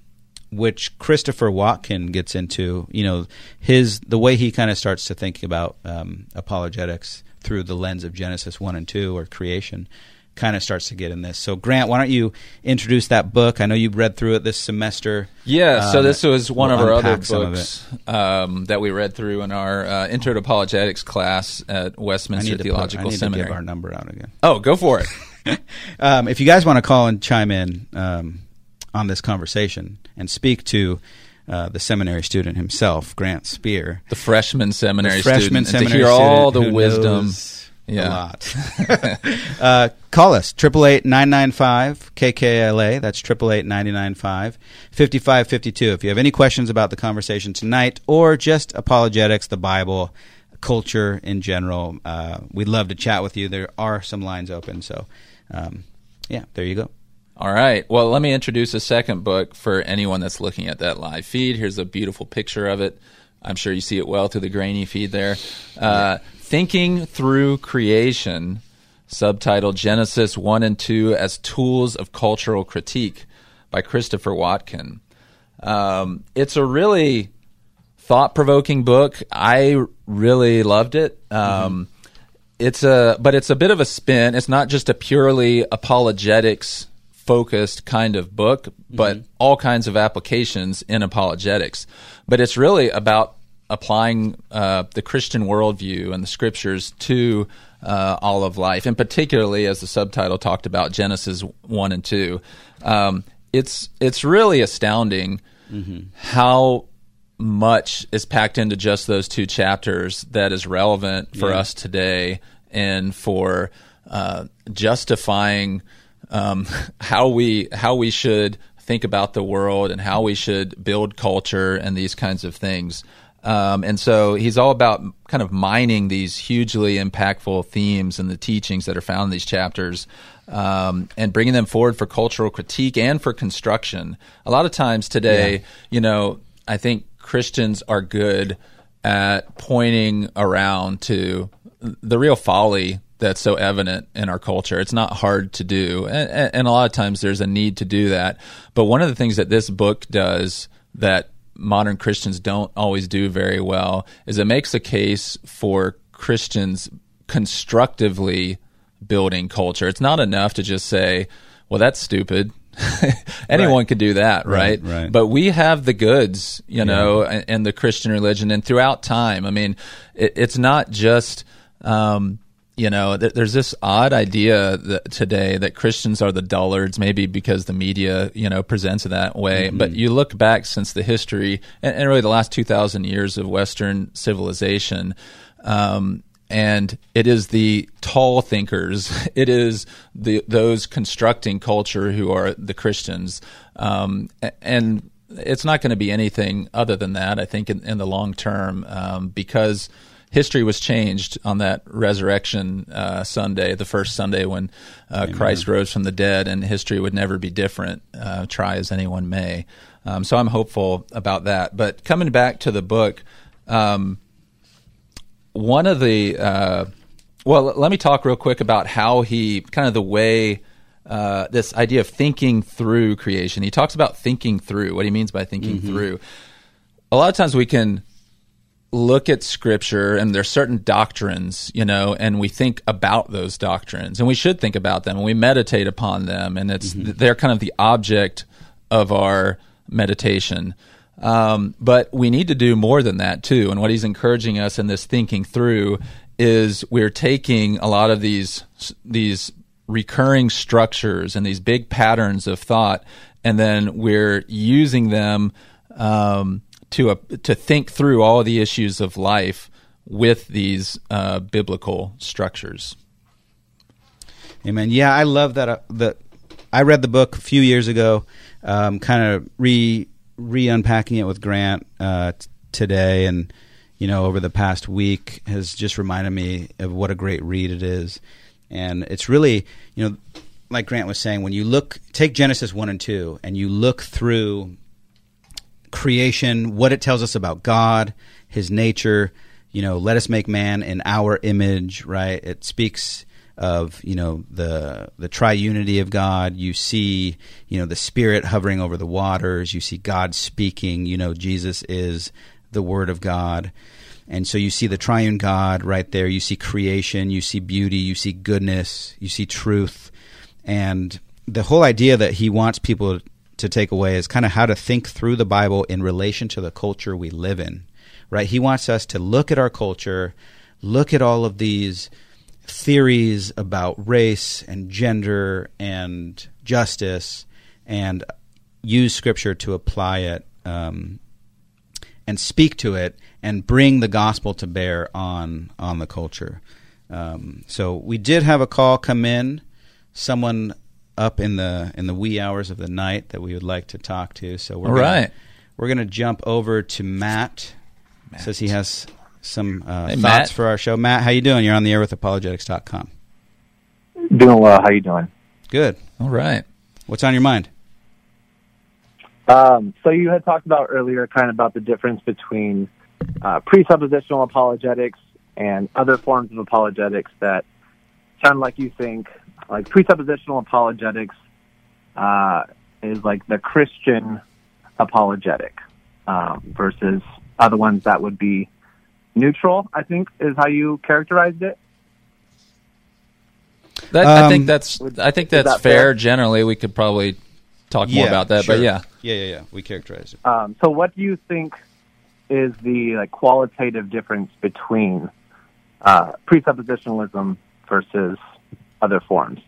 which Christopher Watkin gets into. You know, his the way he kind of starts to think about um, apologetics through the lens of Genesis one and two or creation. Kind of starts to get in this. So, Grant, why don't you introduce that book? I know you read through it this semester. Yeah, so Um, this was one we'll of our other unpack some of books um, that we read through in our uh, Intro to Apologetics class at Westminster put, Theological I need to Seminary. give our number out again. oh, go for it. Um, if you guys want to call and chime in um, on this conversation and speak to uh, the seminary student himself, Grant Spear, the freshman seminary the freshman student, seminary to hear all the wisdom. knows Yeah. a lot. uh, call us triple eight nine nine five KKLA. That's triple eight ninety nine five fifty five fifty two. If you have any questions about the conversation tonight or just apologetics, the Bible, culture in general, uh, we'd love to chat with you. There are some lines open, so um, yeah, there you go. All right. Well, let me introduce a second book for anyone that's looking at that live feed. Here's a beautiful picture of it. I'm sure you see it well through the grainy feed there. Uh, Thinking Through Creation, subtitled Genesis 1 and 2 as Tools of Cultural Critique by Christopher Watkin. Um, it's a really thought provoking book. I really loved it. Um, It's a, but it's a bit of a spin. It's not just a purely apologetics focused kind of book, but all kinds of applications in apologetics. But it's really about applying uh, the Christian worldview and the scriptures to uh, all of life, and particularly as the subtitle talked about Genesis one and two. Um, it's it's really astounding how much is packed into just those two chapters that is relevant for Yeah. us today and for uh, justifying um, how we how we should think about the world and how we should build culture and these kinds of things. Um, and so he's all about kind of mining these hugely impactful themes and the teachings that are found in these chapters um, and bringing them forward for cultural critique and for construction. A lot of times today, you know, I think Christians are good at pointing around to the real folly that's so evident in our culture. It's not hard to do. And, and, and a lot of times there's a need to do that. But one of the things that this book does that modern Christians don't always do very well is it makes a case for Christians constructively building culture. It's not enough to just say, well, that's stupid. Anyone Right. could do that, Right, right? right. But we have the goods, you know, and, and the Christian religion, and throughout time. I mean, it, it's not just, um, you know, th- there's this odd idea that today that Christians are the dullards, maybe because the media, you know, presents it that way. But you look back since the history, and, and really the last two thousand years of Western civilization. Um, and it is the tall thinkers. It is the those constructing culture who are the Christians, um, and it's not going to be anything other than that. I think in, in the long term, um, because history was changed on that resurrection uh, Sunday, the first Sunday when uh, Christ rose from the dead, and history would never be different. Uh, try as anyone may. Um, so I'm hopeful about that. But coming back to the book. Um, one of the uh, well let me talk real quick about how he kind of the way uh, this idea of thinking through creation he talks about thinking through what he means by thinking through a lot of times we can look at scripture and there's certain doctrines you know and we think about those doctrines and we should think about them and we meditate upon them and it's they're kind of the object of our meditation. Um, but we need to do more than that too. And what he's encouraging us in this thinking through is we're taking a lot of these these recurring structures and these big patterns of thought and then we're using them um, to uh, to think through all the issues of life with these uh, biblical structures. Amen. Yeah, I love that. Uh, the I read the book a few years ago, um, kind of re re unpacking it with Grant uh, t- today, and you know, over the past week has just reminded me of what a great read it is, and it's really you know, like Grant was saying, when you look take Genesis one and two, and you look through creation, what it tells us about God, His nature. You know, let us make man in our image. Right? It speaks of you know the the triunity of God. You see you know the Spirit hovering over the waters. You see God speaking. You know Jesus is the Word of God. And so you see the triune God right there. You see creation. You see beauty. You see goodness. You see truth. And the whole idea that he wants people to take away is kind of how to think through the Bible in relation to the culture we live in, right? He wants us to look at our culture, look at all of these theories about race and gender and justice, and use Scripture to apply it um, and speak to it and bring the gospel to bear on on the culture. Um, so we did have a call come in, someone up in the in the wee hours of the night that we would like to talk to. So we're All gonna, right. we're going to jump over to Matt. Says he has some uh, Hey, thoughts Matt. for our show. Matt, how you doing? You're on the air with apologetics.com. Doing well. How you doing? Good. All right. What's on your mind? Um, so you had talked about earlier, kind of about the difference between uh, presuppositional apologetics and other forms of apologetics that sound like you think like presuppositional apologetics uh, is like the Christian apologetic um, versus other ones that would be neutral. I think is how you characterized it. That, I Um, think that's I think that's that fair. fair? Generally, we could probably talk more about that. sure. But yeah, yeah, yeah, yeah. We characterize it. Um, so, what do you think is the like qualitative difference between uh, presuppositionalism versus other forms?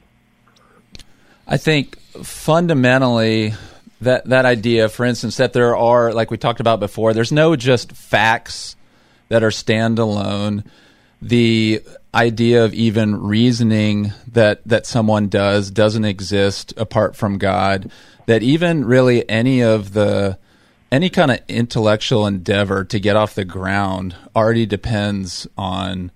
I think fundamentally that that idea, for instance, that there are like we talked about before, there's no just facts that are standalone. The idea of even reasoning that that someone does doesn't exist apart from God. That even really any of the any kind of intellectual endeavor to get off the ground already depends on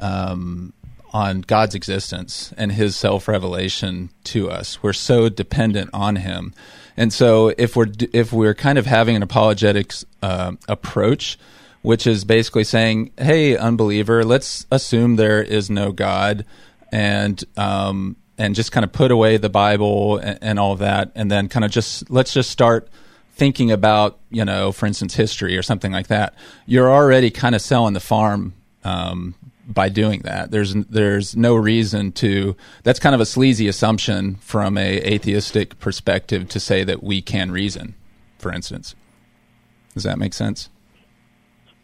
um, on God's existence and His self revelation to us. We're so dependent on Him, and so if we're if we're kind of having an apologetics uh, approach, which is basically saying, "Hey, unbeliever, let's assume there is no God," and um, and just kind of put away the Bible and, and all of that, and then kind of just let's just start thinking about you know, for instance, history or something like that. You're already kind of selling the farm um, by doing that. There's there's no reason to. That's kind of a sleazy assumption from a atheistic perspective to say that we can reason. For instance, does that make sense?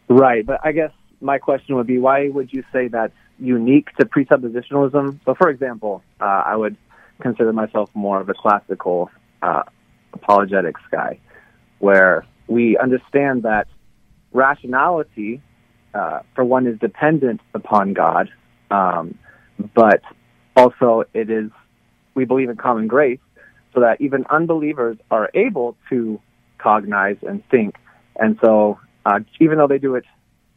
Right, but I guess my question would be, why would you say that's unique to presuppositionalism? So, for example, uh, I would consider myself more of a classical uh, apologetics guy, where we understand that rationality, uh, for one, is dependent upon God, um, but also it is we believe in common grace, so that even unbelievers are able to cognize and think, and so uh, even though they do it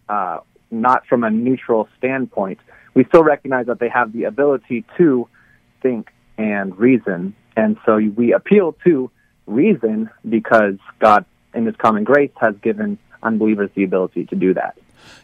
uh, not from a neutral standpoint, we still recognize that they have the ability to think and reason. And so we appeal to reason because God, in His common grace, has given unbelievers the ability to do that.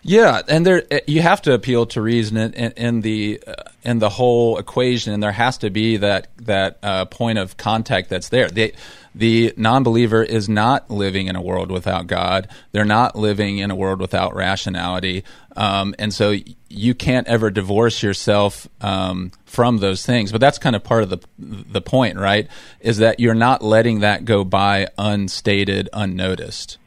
Yeah, and there you have to appeal to reason in, in, in the uh, in the whole equation, and there has to be that that uh, point of contact that's there. The the non-believer is not living in a world without God. They're not living in a world without rationality, um, and so you can't ever divorce yourself um, from those things. But that's kind of part of the the point, right? Is that you're not letting that go by unstated, unnoticed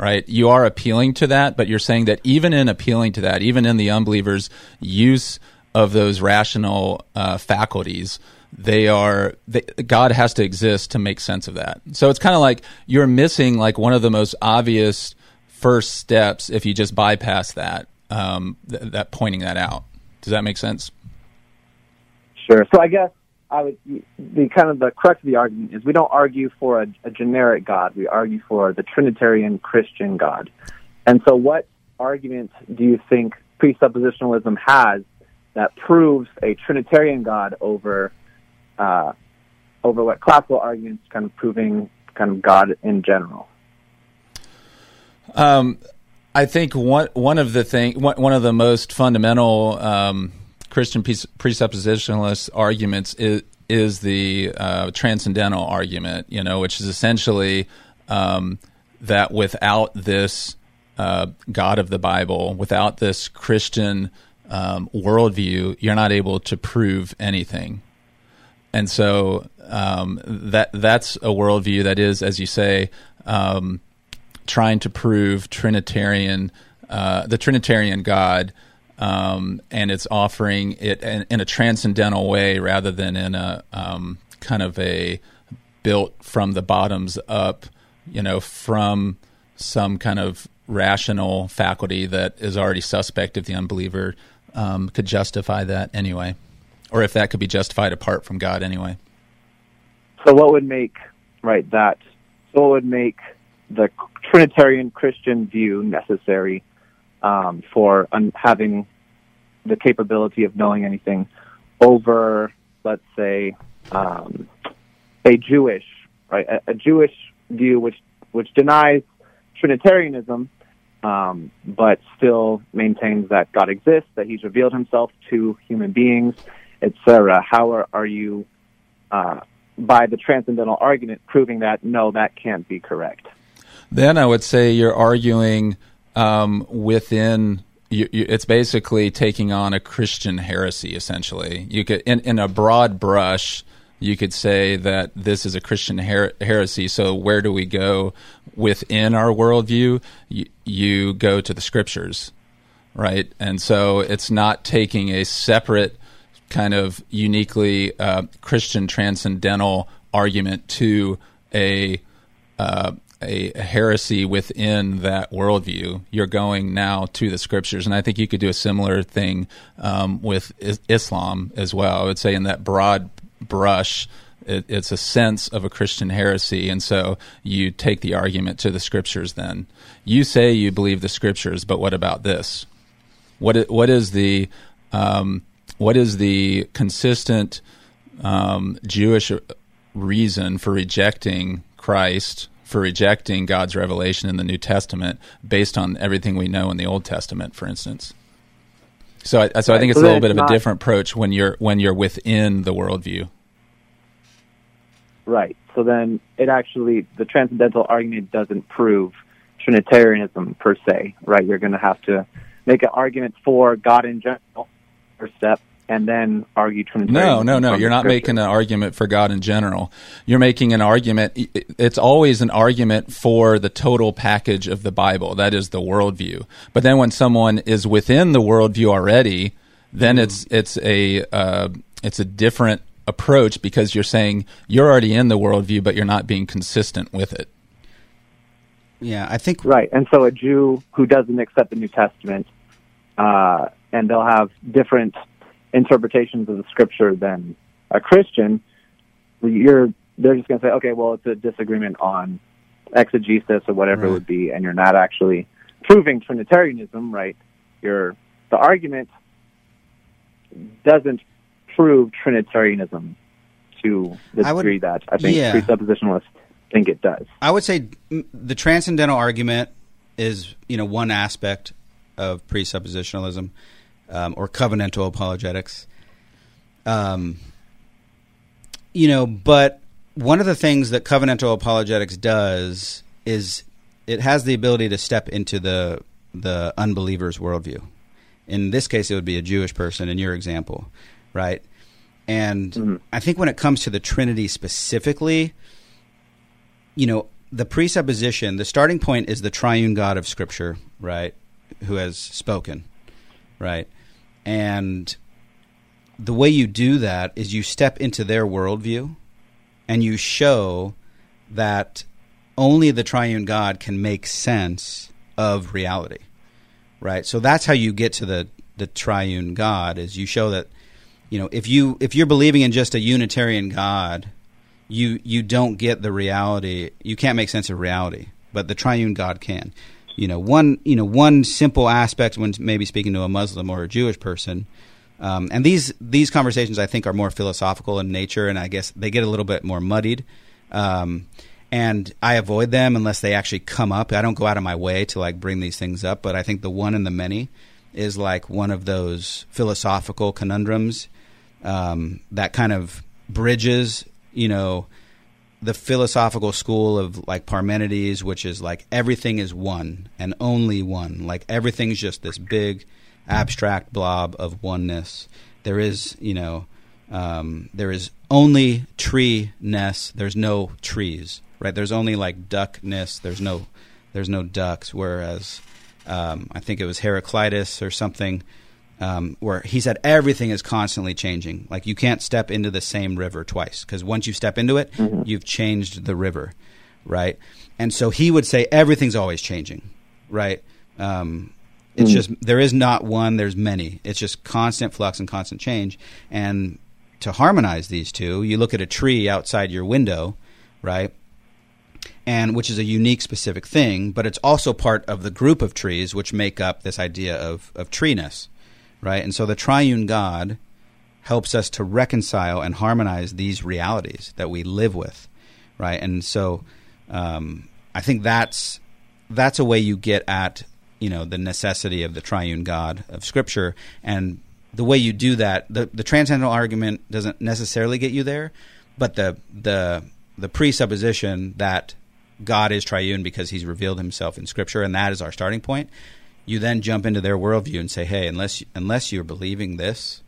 right? You are appealing to that, but you're saying that even in appealing to that, even in the unbeliever's use of those rational uh, faculties, they are they, God has to exist to make sense of that. So it's kind of like you're missing like one of the most obvious first steps if you just bypass that um, th- that pointing that out. Does that make sense? Sure. So I guess I would the kind of the crux of the argument is we don't argue for a, a generic God. We argue for the Trinitarian Christian God. And so, what argument do you think presuppositionalism has that proves a Trinitarian God over uh, over what classical arguments kind of proving kind of God in general? Um, I think one one of the thing one, of the most fundamental um, Christian presuppositionalist arguments is is the uh, transcendental argument, you know, which is essentially um, that without this uh, God of the Bible, without this Christian um, worldview, you're not able to prove anything. And so um, that that's a worldview that is, as you say, um, trying to prove Trinitarian, uh, the Trinitarian God, um, and it's offering it in, in, a transcendental way rather than in a um, kind of a built from the bottoms up, you know, from some kind of rational faculty that is already suspect if the unbeliever um, could justify that anyway, or if that could be justified apart from God anyway. So, what would make right that? So, what would make the Trinitarian Christian view necessary um, for un- having the capability of knowing anything over, let's say, um, a Jewish right a, a Jewish view which which denies Trinitarianism, um, but still maintains that God exists, that He's revealed Himself to human beings, etc. How are, are you, uh, by the transcendental argument, proving that no, that can't be correct? Then I would say you're arguing um, within. You, you, it's basically taking on a Christian heresy, essentially. You could, in, in a broad brush, you could say that this is a Christian her- heresy. So where do we go within our worldview? You, you go to the scriptures, right? And so it's not taking a separate kind of uniquely uh, Christian transcendental argument to a uh, a heresy within that worldview. You're going now to the scriptures, and I think you could do a similar thing um, with Islam as well. I would say in that broad brush. It, it's a sense of a Christian heresy, and so you take the argument to the scriptures. Then you say you believe the scriptures, but what about this? What what is the um, what is the consistent um, Jewish reason for rejecting Christ, for rejecting God's revelation in the New Testament, based on everything we know in the Old Testament, for instance? So, I, so I think it's a little bit of a different approach when you're when you're within the worldview. Right. So then it actually the transcendental argument doesn't prove Trinitarianism per se. Right. You're going to have to make an argument for God in general, first step, and then argue Trinitarianism. No, no, no. You're not making an argument for God in general. You're making an argument. It's always an argument for the total package of the Bible. That is the worldview. But then when someone is within the worldview already, then mm. it's it's a uh, it's a different approach because you're saying you're already in the worldview, but you're not being consistent with it. Yeah, I think right. And so a Jew who doesn't accept the New Testament, uh, and they'll have different interpretations of the scripture than a Christian, you're they're just going to say, okay, well, it's a disagreement on exegesis or whatever right. it would be, and you're not actually proving Trinitarianism, right? Your the argument doesn't prove Trinitarianism to the I degree would, that I think yeah. presuppositionalists think it does. I would say the transcendental argument is, you know, one aspect of presuppositionalism um, or covenantal apologetics. Um, you know, but one of the things that covenantal apologetics does is it has the ability to step into the the unbeliever's worldview. In this case, it would be a Jewish person. In your example, right? And mm-hmm. I think when it comes to the Trinity specifically, you know, the presupposition, the starting point is the triune God of Scripture, right? Who has spoken, right? And the way you do that is you step into their worldview and you show that only the triune God can make sense of reality, right? So that's how you get to the the triune God is you show that you know if you if you're believing in just a unitarian God, you you don't get the reality. You can't make sense of reality, but the triune God can you know one you know one simple aspect when maybe speaking to a Muslim or a Jewish person. Um, and these these conversations I think are more philosophical in nature, and I guess they get a little bit more muddied. Um, and I avoid them unless they actually come up. I don't go out of my way to like bring these things up, but I think the one and the many is like one of those philosophical conundrums um, that kind of bridges, you know, the philosophical school of like Parmenides, which is like everything is one and only one. Like everything's just this big abstract blob of oneness. There is, you know, um, there is only tree ness. There's no trees, right? There's only like duckness. There's no, there's no ducks. Whereas, um, I think it was Heraclitus or something um, where he said everything is constantly changing. Like you can't step into the same river twice because once you step into it, mm-hmm. you've changed the river, right? And so he would say everything's always changing, right? Um, it's mm-hmm. just there is not one, there's many. It's just constant flux and constant change. And to harmonize these two, you look at a tree outside your window, right? And which is a unique, specific thing, but it's also part of the group of trees which make up this idea of of treeness right? And so the triune God helps us to reconcile and harmonize these realities that we live with, right? And so, um, I think that's that's a way you get at you know the necessity of the triune God of Scripture, and the way you do that, the the transcendental argument doesn't necessarily get you there, but the the the presupposition that God is triune because He's revealed Himself in Scripture, and that is our starting point. You then jump into their worldview and say, "Hey, unless unless you're believing this,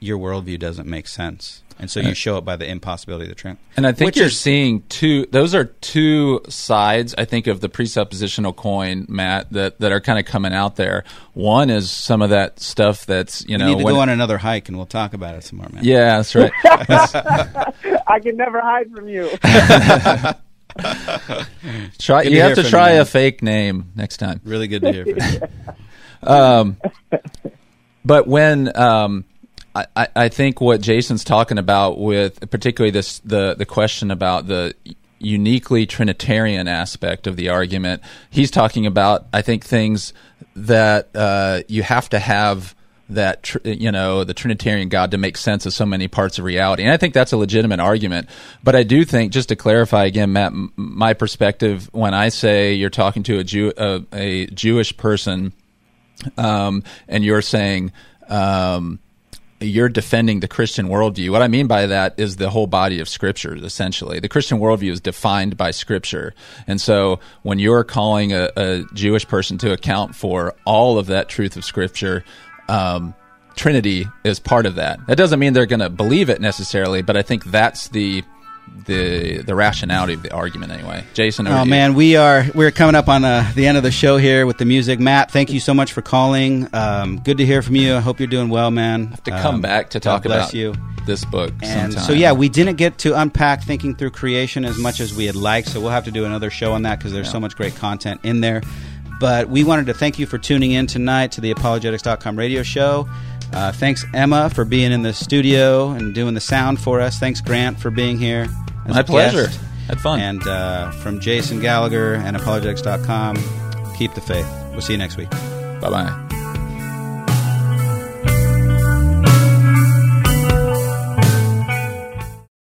your worldview doesn't make sense." And so you show it by the impossibility of the Trinity. And I think Which you're is- seeing two. Those are two sides, I think, of the presuppositional coin, Matt, that, that are kind of coming out there. One is some of that stuff that's you know. We know. need to when- go on another hike, and we'll talk about it some more, man. yeah, that's right. I can never hide from you. try. Good You to have to try you, a fake name next time. Really good to hear from you. Um, but when um, I, I- I think what Jason's talking about with particularly this the the question about the uniquely Trinitarian aspect of the argument, he's talking about I think things that uh, you have to have that tr- you know the Trinitarian God to make sense of so many parts of reality, and I think that's a legitimate argument. But I do think, just to clarify again, Matt, m- my perspective when I say you're talking to a Jew a, a Jewish person um, and you're saying um, you're defending the Christian worldview. What I mean by that is the whole body of Scripture. Essentially, the Christian worldview is defined by Scripture, and so when you're calling a, a Jewish person to account for all of that truth of Scripture. Um, Trinity is part of that. That doesn't mean they're going to believe it necessarily, but I think that's the the the rationality of the argument anyway. Jason, Oh man, we are we're coming up on uh, the end of the show here with the music. Matt, thank you so much for calling. Um, good to hear from you. I hope you're doing well, man. I have to come Um, back to talk about you. this book. And sometime. so yeah, we didn't get to unpack thinking through creation as much as we had liked. So we'll have to do another show on that because there's so much great content in there. But we wanted to thank you for tuning in tonight to the apologetics.com radio show. Uh, thanks Emma for being in the studio and doing the sound for us. Thanks Grant for being here. My pleasure. guest. Had fun. And uh, from Jason Gallagher and apologetics.com, keep the faith. We'll see you next week. Bye bye.